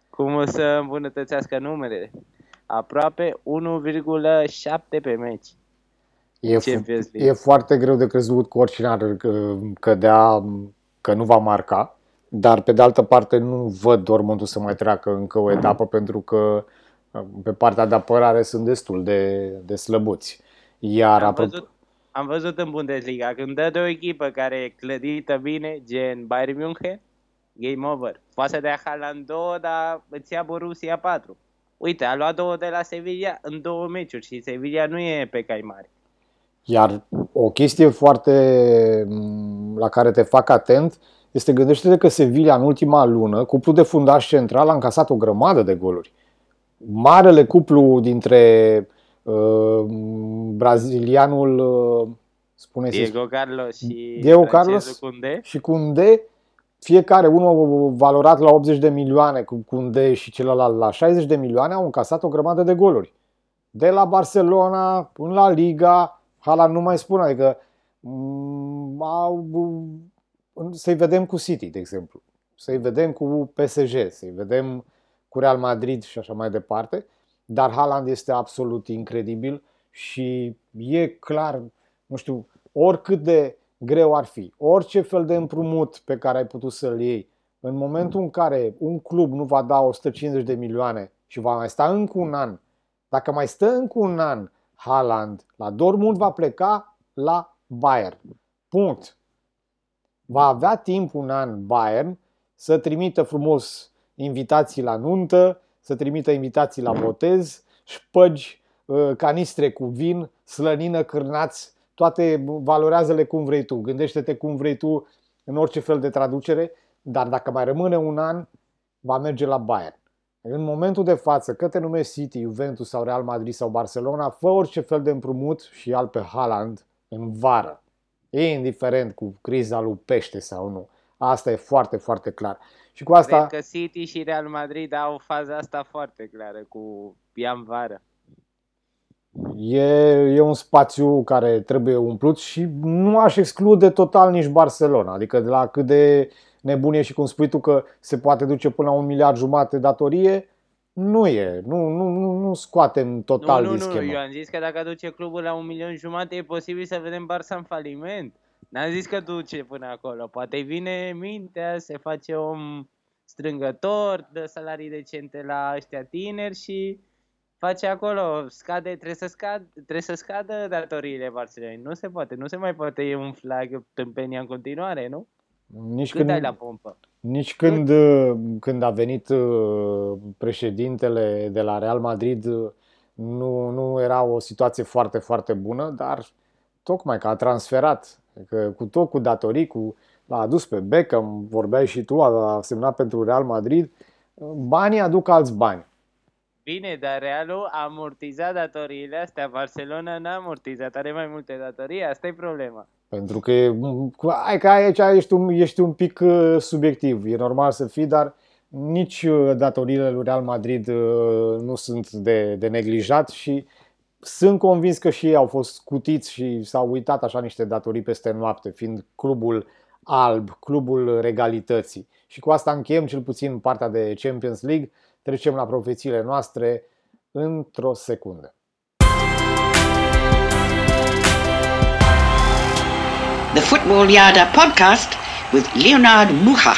Cum o să îmbunătățească numerele. Aproape 1,7 pe meci. E, f- e foarte greu de crezut că oricine ar cădea că nu va marca, dar pe de altă parte nu văd Dortmundul să mai treacă încă o etapă pentru că pe partea de apărare sunt destul de, de slăbuți. Iar am, văzut, am văzut în Bundesliga, când dă de o echipă care e clădită bine, gen Bayern München, game over. Poate să dea Haaland 2, dar îți ia Borussia 4. Uite, a luat două de la Sevilla în două meciuri și Sevilla nu e pe cai mari. Iar o chestie foarte mm, la care te fac atent este gândește-te că Sevilla în ultima lună, cuplu de fundaș central, a încasat o grămadă de goluri. Marele cuplu dintre Uh, brazilianul uh, spune Diego Carlos și Diego Carlos Cunde. și Cunde, fiecare, unul valorat la 80 de milioane cu Cunde și celălalt la 60 de milioane, au încasat o grămadă de goluri. De la Barcelona până la Liga, Hala nu mai spun, adică mm, au, să-i vedem cu City, de exemplu, să-i vedem cu PSG, să-i vedem cu Real Madrid și așa mai departe. Dar Haaland este absolut incredibil și e clar, nu știu, oricât de greu ar fi, orice fel de împrumut pe care ai putut să-l iei, în momentul în care un club nu va da 150 de milioane și va mai sta încă un an, dacă mai stă încă un an Haaland la Dortmund va pleca la Bayern. Punct. Va avea timp un an Bayern să trimită frumos invitații la nuntă, să trimită invitații la botez, șpăgi, uh, canistre cu vin, slănină, cârnați, toate valorează-le cum vrei tu. Gândește-te cum vrei tu în orice fel de traducere, dar dacă mai rămâne un an, va merge la Bayern. În momentul de față, că te numești City, Juventus sau Real Madrid sau Barcelona, fă orice fel de împrumut și al pe Haaland în vară. E indiferent cu criza lui pește sau nu. Asta e foarte, foarte clar. Și cu asta... Cred că City și Real Madrid au faza asta foarte clară cu Pian Vară. E, e un spațiu care trebuie umplut și nu aș exclude total nici Barcelona. Adică de la cât de nebunie și cum spui tu că se poate duce până la un miliard jumate datorie, nu e. Nu, nu, nu, nu scoatem total nu, nu, din schemă. Nu, eu am zis că dacă duce clubul la un milion jumate, e posibil să vedem Barça în faliment. N-am zis că duce până acolo. Poate vine mintea, se face om strângător, dă salarii decente la ăștia tineri și face acolo, scade, trebuie să, scad, trebuie să scadă datoriile Barcelonei. Nu se poate, nu se mai poate e un flag tâmpenia în continuare, nu? Nici Cât când, ai la pompă? Nici când, uh, când a venit uh, președintele de la Real Madrid uh, nu, nu era o situație foarte, foarte bună, dar tocmai că a transferat Adică cu tot cu datorii, cu, l-a adus pe Beckham, vorbeai și tu, a semnat pentru Real Madrid. Banii aduc alți bani. Bine, dar Realul a amortizat datoriile astea. Barcelona n-a amortizat, are mai multe datorii, asta e problema. Pentru că, hai că aici ești un, ești un pic uh, subiectiv, e normal să fii, dar nici uh, datoriile lui Real Madrid uh, nu sunt de, de neglijat și sunt convins că și ei au fost scutiți și s-au uitat așa niște datorii peste noapte, fiind clubul alb, clubul regalității. Și cu asta încheiem cel puțin partea de Champions League. Trecem la profețiile noastre într-o secundă. The Football Yada podcast with Leonard Muha.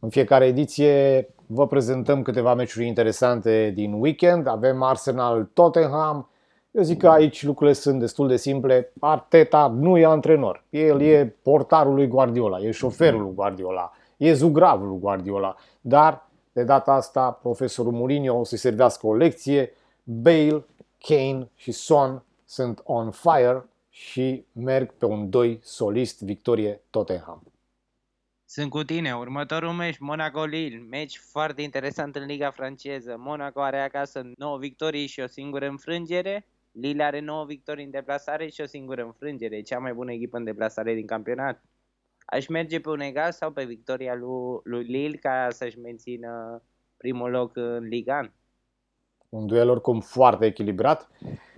În fiecare ediție vă prezentăm câteva meciuri interesante din weekend. Avem Arsenal Tottenham. Eu zic că aici lucrurile sunt destul de simple. Arteta nu e antrenor. El e portarul lui Guardiola, e șoferul lui Guardiola, e zugravul lui Guardiola. Dar de data asta profesorul Mourinho o să-i servească o lecție. Bale, Kane și Son sunt on fire și merg pe un 2 solist victorie Tottenham. Sunt cu tine. Următorul meci, Monaco-Lille. Meci foarte interesant în Liga franceză. Monaco are acasă 9 victorii și o singură înfrângere. Lille are 9 victorii în deplasare și o singură înfrângere. Cea mai bună echipă în deplasare din campionat. Aș merge pe un egal sau pe victoria lui, lui Lille ca să-și mențină primul loc în Liga. Un duel oricum foarte echilibrat.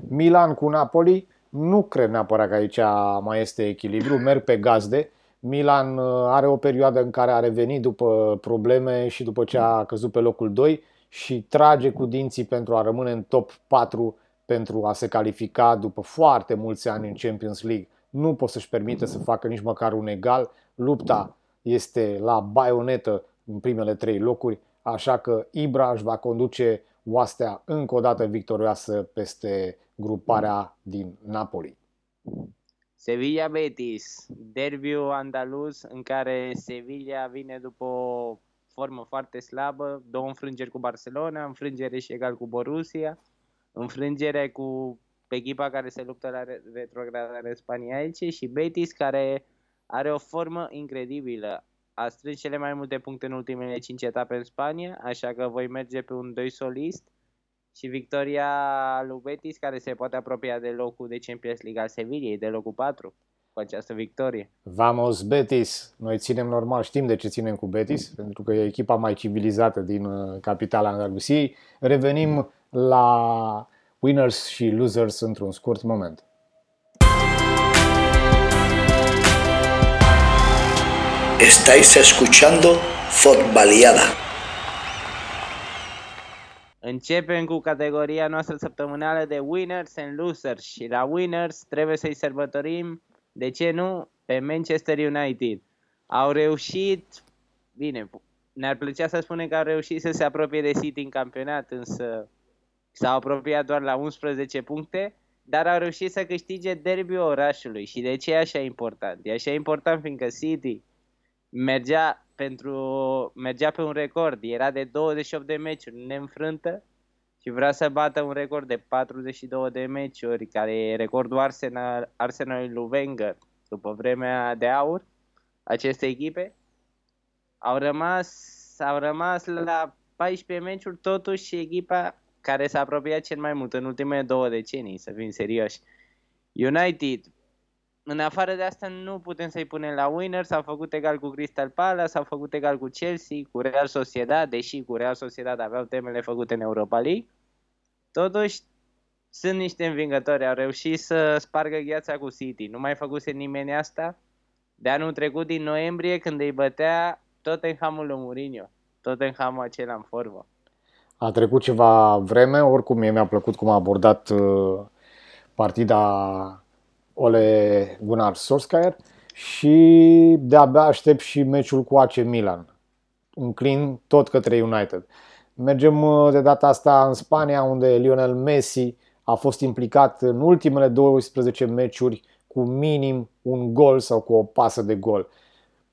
Milan cu Napoli. Nu cred neapărat că aici mai este echilibru. Merg pe gazde. Milan uh, are o perioadă în care a revenit după probleme și după ce a căzut pe locul 2 și trage cu dinții pentru a rămâne în top 4 pentru a se califica după foarte mulți ani în Champions League. Nu pot să-și permite să facă nici măcar un egal. Lupta este la baionetă în primele trei locuri, așa că Ibra își va conduce oastea încă o dată victorioasă peste gruparea din Napoli. Sevilla Betis, derbiu andaluz în care Sevilla vine după o formă foarte slabă, două înfrângeri cu Barcelona, înfrângere și egal cu Borussia, înfrângere cu echipa care se luptă la retrogradare Spania Elche și Betis care are o formă incredibilă. A strâns cele mai multe puncte în ultimele 5 etape în Spania, așa că voi merge pe un 2 solist și victoria lui Betis care se poate apropia de locul de Champions League al Sevillei, de locul 4 cu această victorie. Vamos Betis! Noi ținem normal, știm de ce ținem cu Betis, pentru că e echipa mai civilizată din uh, capitala Andalusiei. Revenim la winners și losers într-un scurt moment. Estáis escuchando Fotbaliada. Începem cu categoria noastră săptămânală de winners and losers și la winners trebuie să-i sărbătorim, de ce nu, pe Manchester United. Au reușit, bine, ne-ar plăcea să spunem că au reușit să se apropie de City în campionat, însă s-au apropiat doar la 11 puncte, dar au reușit să câștige derbiul orașului. Și de ce e așa important? E așa important fiindcă City mergea, pentru, mergea pe un record, era de 28 de meciuri neînfrântă și vrea să bată un record de 42 de meciuri, care e recordul Arsenal, Arsenalului lui Wenger după vremea de aur aceste echipe. Au rămas, au rămas la 14 meciuri totuși echipa care s-a apropiat cel mai mult în ultimele două decenii, să fim serioși. United, în afară de asta nu putem să-i punem la winner, s-au făcut egal cu Crystal Palace, s-au făcut egal cu Chelsea, cu Real Sociedad, deși cu Real Sociedad aveau temele făcute în Europa League. Totuși, sunt niște învingători, au reușit să spargă gheața cu City. Nu mai făcuse nimeni asta de anul trecut din noiembrie când îi bătea Tottenhamul lui Mourinho. Tottenhamul acela în formă. A trecut ceva vreme, oricum mie mi-a plăcut cum a abordat uh, partida Ole Gunnar Solskjaer și de-abia aștept și meciul cu AC Milan. Înclin tot către United. Mergem uh, de data asta în Spania, unde Lionel Messi a fost implicat în ultimele 12 meciuri cu minim un gol sau cu o pasă de gol.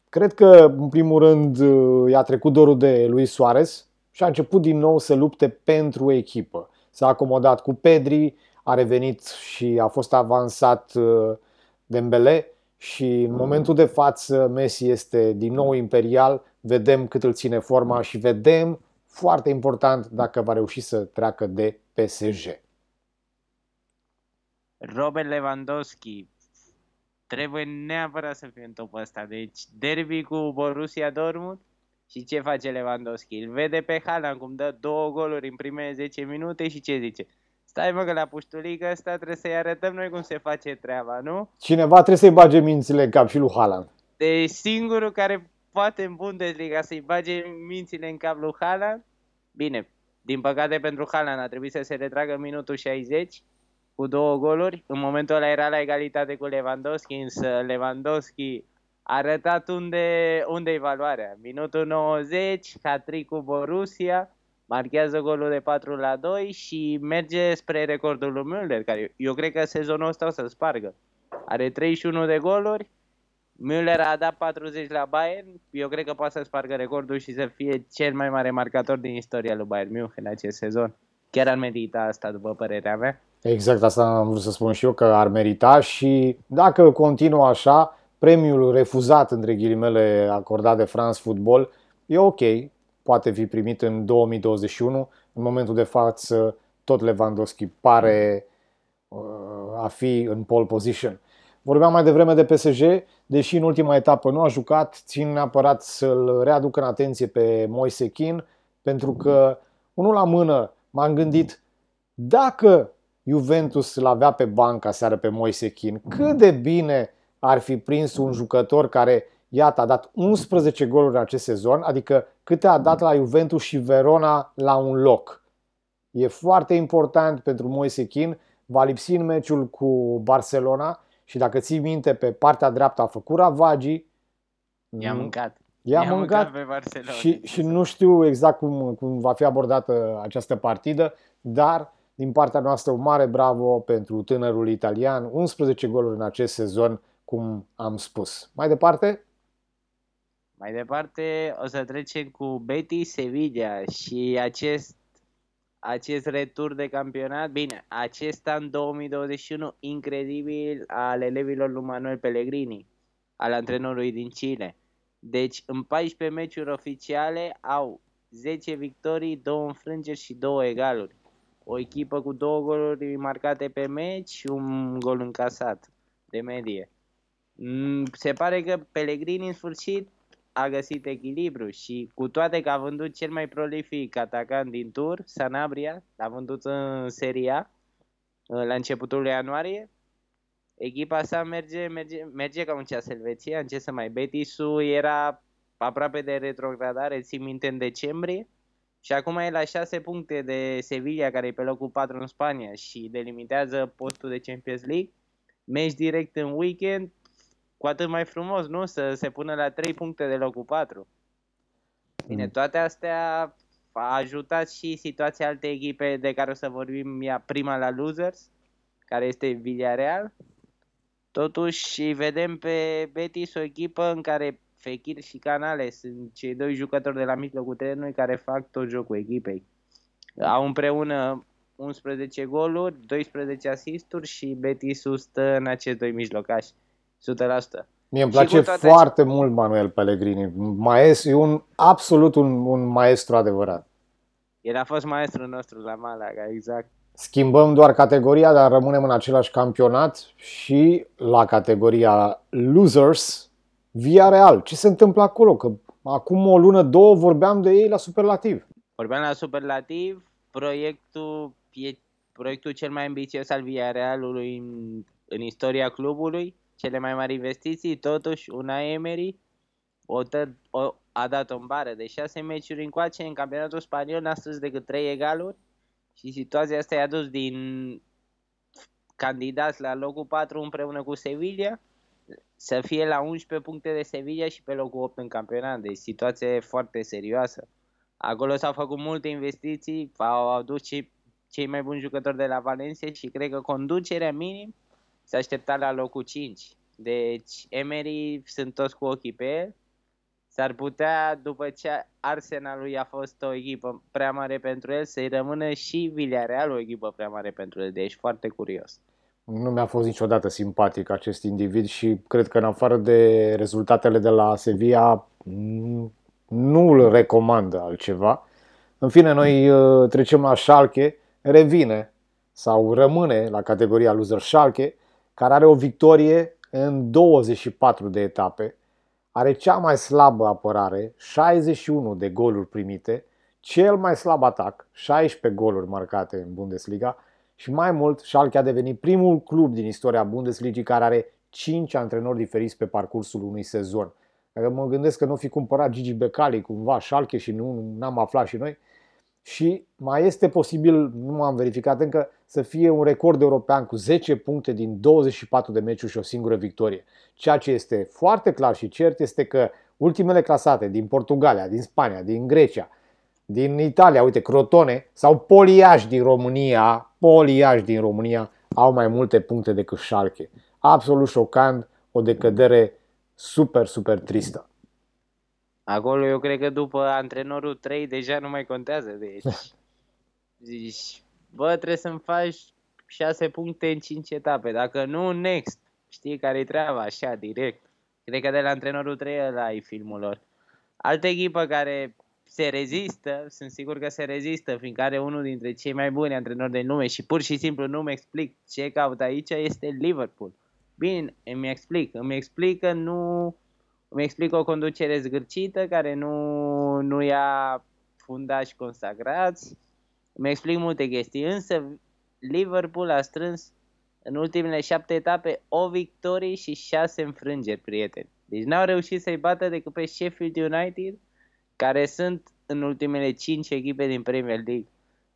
Cred că, în primul rând, uh, i-a trecut dorul de Luis Suarez, și a început din nou să lupte pentru echipă. S-a acomodat cu Pedri, a revenit și a fost avansat uh, Dembele și în momentul de față Messi este din nou imperial, vedem cât îl ține forma și vedem, foarte important, dacă va reuși să treacă de PSG. Robert Lewandowski trebuie neapărat să fie în topul ăsta. Deci derby cu Borussia Dortmund și ce face Lewandowski? Îl vede pe Haaland cum dă două goluri în primele 10 minute și ce zice? Stai mă că la puștulică ăsta trebuie să-i arătăm noi cum se face treaba, nu? Cineva trebuie să-i bage mințile în cap și lui Haaland. Deci singurul care poate în Bundesliga să-i bage mințile în cap lui Haaland, bine, din păcate pentru Haaland a trebuit să se retragă în minutul 60 cu două goluri. În momentul ăla era la egalitate cu Lewandowski, însă Lewandowski a arătat unde, unde e valoarea. Minutul 90, hat cu Borussia, marchează golul de 4 la 2 și merge spre recordul lui Müller, care eu cred că sezonul ăsta o să-l spargă. Are 31 de goluri, Müller a dat 40 la Bayern, eu cred că poate să spargă recordul și să fie cel mai mare marcator din istoria lui Bayern München în acest sezon. Chiar ar merita asta, după părerea mea. Exact asta am vrut să spun și eu, că ar merita și dacă continuă așa, premiul refuzat, între ghilimele, acordat de France Football, e ok, poate fi primit în 2021. În momentul de față, tot Lewandowski pare uh, a fi în pole position. Vorbeam mai devreme de PSG, deși în ultima etapă nu a jucat, țin neapărat să-l readuc în atenție pe Moise Kean, pentru că, unul la mână, m-am gândit, dacă Juventus l avea pe banca seară pe Moise Kean, cât de bine ar fi prins un jucător care, iată, a dat 11 goluri în acest sezon, adică câte a dat la Juventus și Verona la un loc. E foarte important pentru Moise Kean, va lipsi în meciul cu Barcelona și dacă ții minte, pe partea dreaptă a făcut Ravagi. I-a mâncat. I-a, I-a mâncat, mâncat pe Barcelona. și, și nu știu exact cum, cum va fi abordată această partidă, dar din partea noastră un mare bravo pentru tânărul italian, 11 goluri în acest sezon, cum am spus. Mai departe? Mai departe o să trecem cu Betis Sevilla și acest acest retur de campionat, bine, acest an 2021 incredibil al elevilor lui Manuel Pellegrini, al antrenorului din Chile. Deci, în 14 meciuri oficiale au 10 victorii, 2 înfrângeri și 2 egaluri. O echipă cu 2 goluri marcate pe meci și un gol încasat de medie. Mm, se pare că Pellegrini în sfârșit a găsit echilibru și cu toate că a vândut cel mai prolific atacant din tur, Sanabria, l-a vândut în seria la începutul lui ianuarie, echipa sa merge, merge, merge ca un ceas Elveția, ce să mai Betisul era aproape de retrogradare, țin minte în decembrie, și acum e la 6 puncte de Sevilla, care e pe locul 4 în Spania și delimitează postul de Champions League. Meci direct în weekend, cu atât mai frumos, nu? Să se pună la 3 puncte de locul 4. Bine, toate astea a ajutat și situația alte echipe de care o să vorbim ea prima la Losers, care este Villarreal. Totuși vedem pe Betis o echipă în care Fekir și Canale sunt cei doi jucători de la mijlocul terenului care fac tot jocul echipei. Au împreună 11 goluri, 12 asisturi și Betis stă în acești doi mijlocași. 100%. Mie îmi place foarte acest... mult Manuel Pellegrini. Maestru, e un absolut un, un maestru adevărat. El a fost maestru nostru la Malaga, exact. Schimbăm doar categoria, dar rămânem în același campionat și la categoria Losers, Via Real. Ce se întâmplă acolo? Că acum o lună, două vorbeam de ei la superlativ. Vorbeam la superlativ, proiectul e proiectul cel mai ambițios al Villarrealului în, în istoria clubului cele mai mari investiții, totuși una Emery o, tă, o, a dat o bară de 6 meciuri încoace în campionatul spaniol, n-a strâns decât 3 egaluri și situația asta i-a dus din candidați la locul 4 împreună cu Sevilla să fie la 11 puncte de Sevilla și pe locul 8 în campionat. Deci situație foarte serioasă. Acolo s-au făcut multe investiții, au adus cei, cei mai buni jucători de la Valencia și cred că conducerea minim se aștepta la locul 5. Deci Emery sunt toți cu ochii pe el. S-ar putea, după ce Arsenalul a fost o echipă prea mare pentru el, să-i rămână și Villarreal o echipă prea mare pentru el. Deci foarte curios. Nu mi-a fost niciodată simpatic acest individ și cred că în afară de rezultatele de la Sevilla nu îl recomandă altceva. În fine, noi uh, trecem la Schalke, revine sau rămâne la categoria loser Schalke, care are o victorie în 24 de etape, are cea mai slabă apărare, 61 de goluri primite, cel mai slab atac, 16 goluri marcate în Bundesliga Și mai mult, Schalke a devenit primul club din istoria Bundesligii care are 5 antrenori diferiți pe parcursul unui sezon. Dacă mă gândesc că nu fi cumpărat Gigi Becali cumva Schalke și nu am aflat și noi, și mai este posibil, nu am verificat încă, să fie un record european cu 10 puncte din 24 de meciuri și o singură victorie. Ceea ce este foarte clar și cert este că ultimele clasate din Portugalia, din Spania, din Grecia, din Italia, uite, Crotone sau Poliaș din România, Poliaș din România au mai multe puncte decât Schalke. Absolut șocant, o decădere super, super tristă. Acolo eu cred că după antrenorul 3 deja nu mai contează. Deci, zici, bă, trebuie să-mi faci 6 puncte în 5 etape. Dacă nu, next. Știi care e treaba, așa, direct. Cred că de la antrenorul 3 ăla ai filmul lor. Altă echipă care se rezistă, sunt sigur că se rezistă, fiindcă are unul dintre cei mai buni antrenori de lume și pur și simplu nu-mi explic ce caut aici, este Liverpool. Bine, îmi explic. Îmi explic că nu îmi explic o conducere zgârcită care nu, nu ia fundași consagrați. Îmi explic multe chestii, însă Liverpool a strâns în ultimele șapte etape o victorie și șase înfrângeri, prieteni. Deci n-au reușit să-i bată decât pe Sheffield United, care sunt în ultimele cinci echipe din Premier League.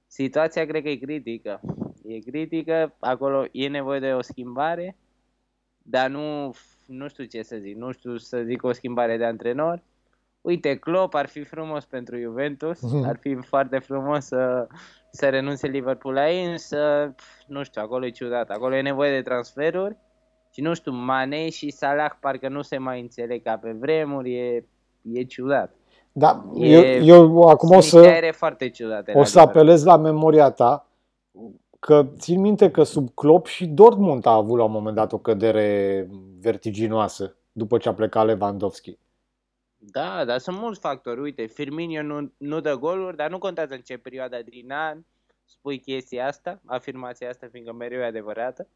Situația cred că e critică. E critică, acolo e nevoie de o schimbare, dar nu nu știu ce să zic, nu știu să zic o schimbare de antrenor. Uite, Klopp ar fi frumos pentru Juventus, mhm. ar fi foarte frumos să, să renunțe Liverpool la ei, însă nu știu, acolo e ciudat, acolo e nevoie de transferuri și nu știu, Mane și Salah parcă nu se mai înțeleg ca pe vremuri, e, e ciudat. Da, e, eu, eu acum o să, foarte ciudate o să apelez la memoria ta că țin minte că sub Klopp și Dortmund a avut la un moment dat o cădere vertiginoasă după ce a plecat Lewandowski. Da, dar sunt mulți factori. Uite, Firmino nu, nu dă goluri, dar nu contează în ce perioadă din an spui chestia asta, afirmația asta, fiindcă mereu e adevărată.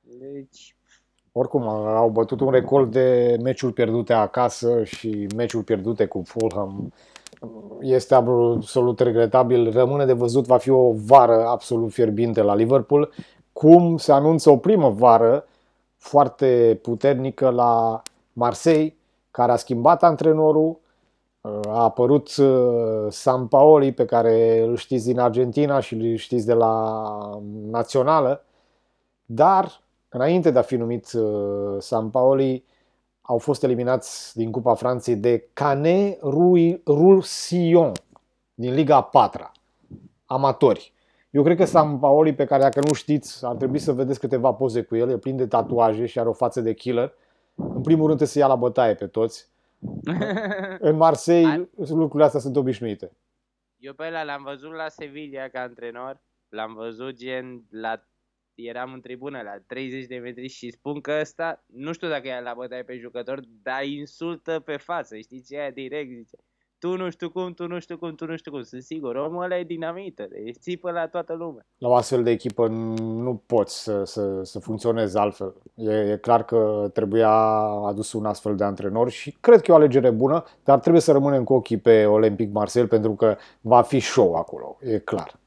Deci... Oricum, au bătut un record de meciuri pierdute acasă și meciuri pierdute cu Fulham este absolut regretabil. Rămâne de văzut, va fi o vară absolut fierbinte la Liverpool. Cum se anunță o primă vară foarte puternică la Marseille, care a schimbat antrenorul, a apărut uh, San Paoli, pe care îl știți din Argentina și îl știți de la Națională, dar înainte de a fi numit uh, San Paoli, au fost eliminați din Cupa Franței de Canet Roussillon din Liga 4 amatori. Eu cred că Sam Paoli, pe care dacă nu știți, ar trebui să vedeți câteva poze cu el, e plin de tatuaje și are o față de killer. În primul rând trebuie să ia la bătaie pe toți. În Marseille lucrurile astea sunt obișnuite. Eu pe ăla l-am văzut la Sevilla ca antrenor, l-am văzut gen la eram în tribună la 30 de metri și spun că ăsta, nu știu dacă e la bătaie pe jucător, dar insultă pe față, știi ce e direct, zice. Tu nu știu cum, tu nu știu cum, tu nu știu cum. Sunt sigur, omul ăla e dinamită, deci țipă la toată lumea. La o astfel de echipă nu poți să, să, să funcționezi altfel. E, e clar că trebuia adus un astfel de antrenor și cred că e o alegere bună, dar trebuie să rămânem cu ochii pe Olympic Marseille pentru că va fi show acolo, e clar.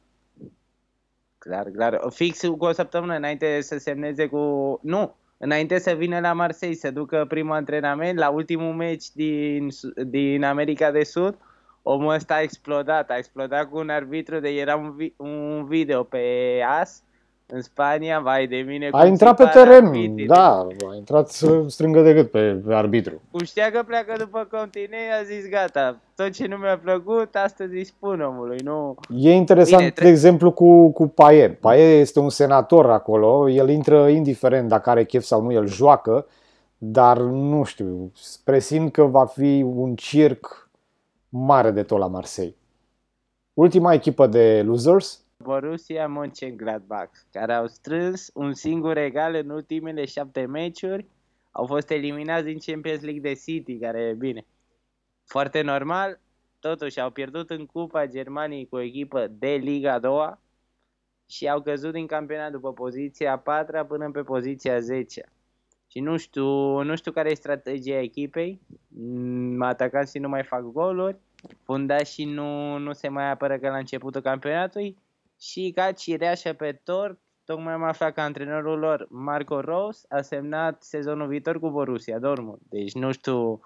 Clar, clar. Fix cu o săptămână înainte să semneze cu... Nu, înainte să vină la Marseille, să ducă primul antrenament, la ultimul meci din, din America de Sud, omul ăsta a explodat, a explodat cu un arbitru, de era un, vi- un video pe AS, în Spania, vai de mine. A intrat pe teren, arbitrii. da, a intrat să strângă de gât pe, pe arbitru. Cum știa că pleacă după continei, a zis gata, tot ce nu mi-a plăcut, astăzi îi spun omului, nu... E interesant, Bine, de exemplu, cu, cu Paie. Paie este un senator acolo, el intră indiferent dacă are chef sau nu, el joacă, dar nu știu, presimt că va fi un circ mare de tot la Marseille. Ultima echipă de losers, Borussia Mönchengladbach, care au strâns un singur egal în ultimele șapte meciuri, au fost eliminați din Champions League de City, care e bine. Foarte normal, totuși au pierdut în Cupa Germaniei cu o echipă de Liga 2 și au căzut din campionat după poziția 4 până pe poziția 10. Și nu știu, nu știu care e strategia echipei, și nu mai fac goluri, fundașii nu, nu se mai apără ca la începutul campionatului Și ca cireașă pe tort, tocmai am aflat că antrenorul lor, Marco Rose, a semnat sezonul viitor cu Borussia Dortmund. Deci nu știu,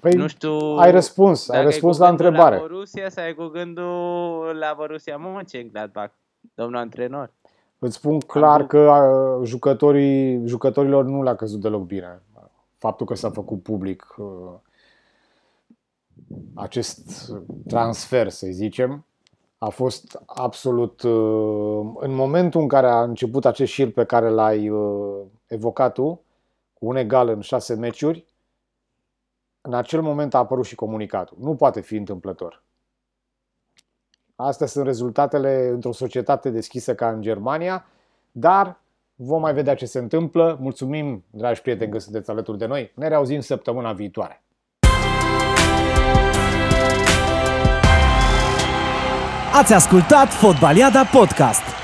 Păi, nu știu ai răspuns, ai dacă e răspuns cu la gândul întrebare. La Borussia sau e cu gândul la Borussia Mönchengladbach, domnul antrenor. Îți spun clar Am- că uh, jucătorii, jucătorilor nu le-a căzut deloc bine. Faptul că s-a făcut public uh, acest transfer, să zicem, a fost absolut uh, în momentul în care a început acest șir pe care l-ai uh, evocat tu, cu un egal în șase meciuri, în acel moment a apărut și comunicatul. Nu poate fi întâmplător. Astea sunt rezultatele într-o societate deschisă ca în Germania, dar vom mai vedea ce se întâmplă. Mulțumim, dragi prieteni, că sunteți alături de noi. Ne reauzim săptămâna viitoare. Ați ascultat Fotbaliada Podcast.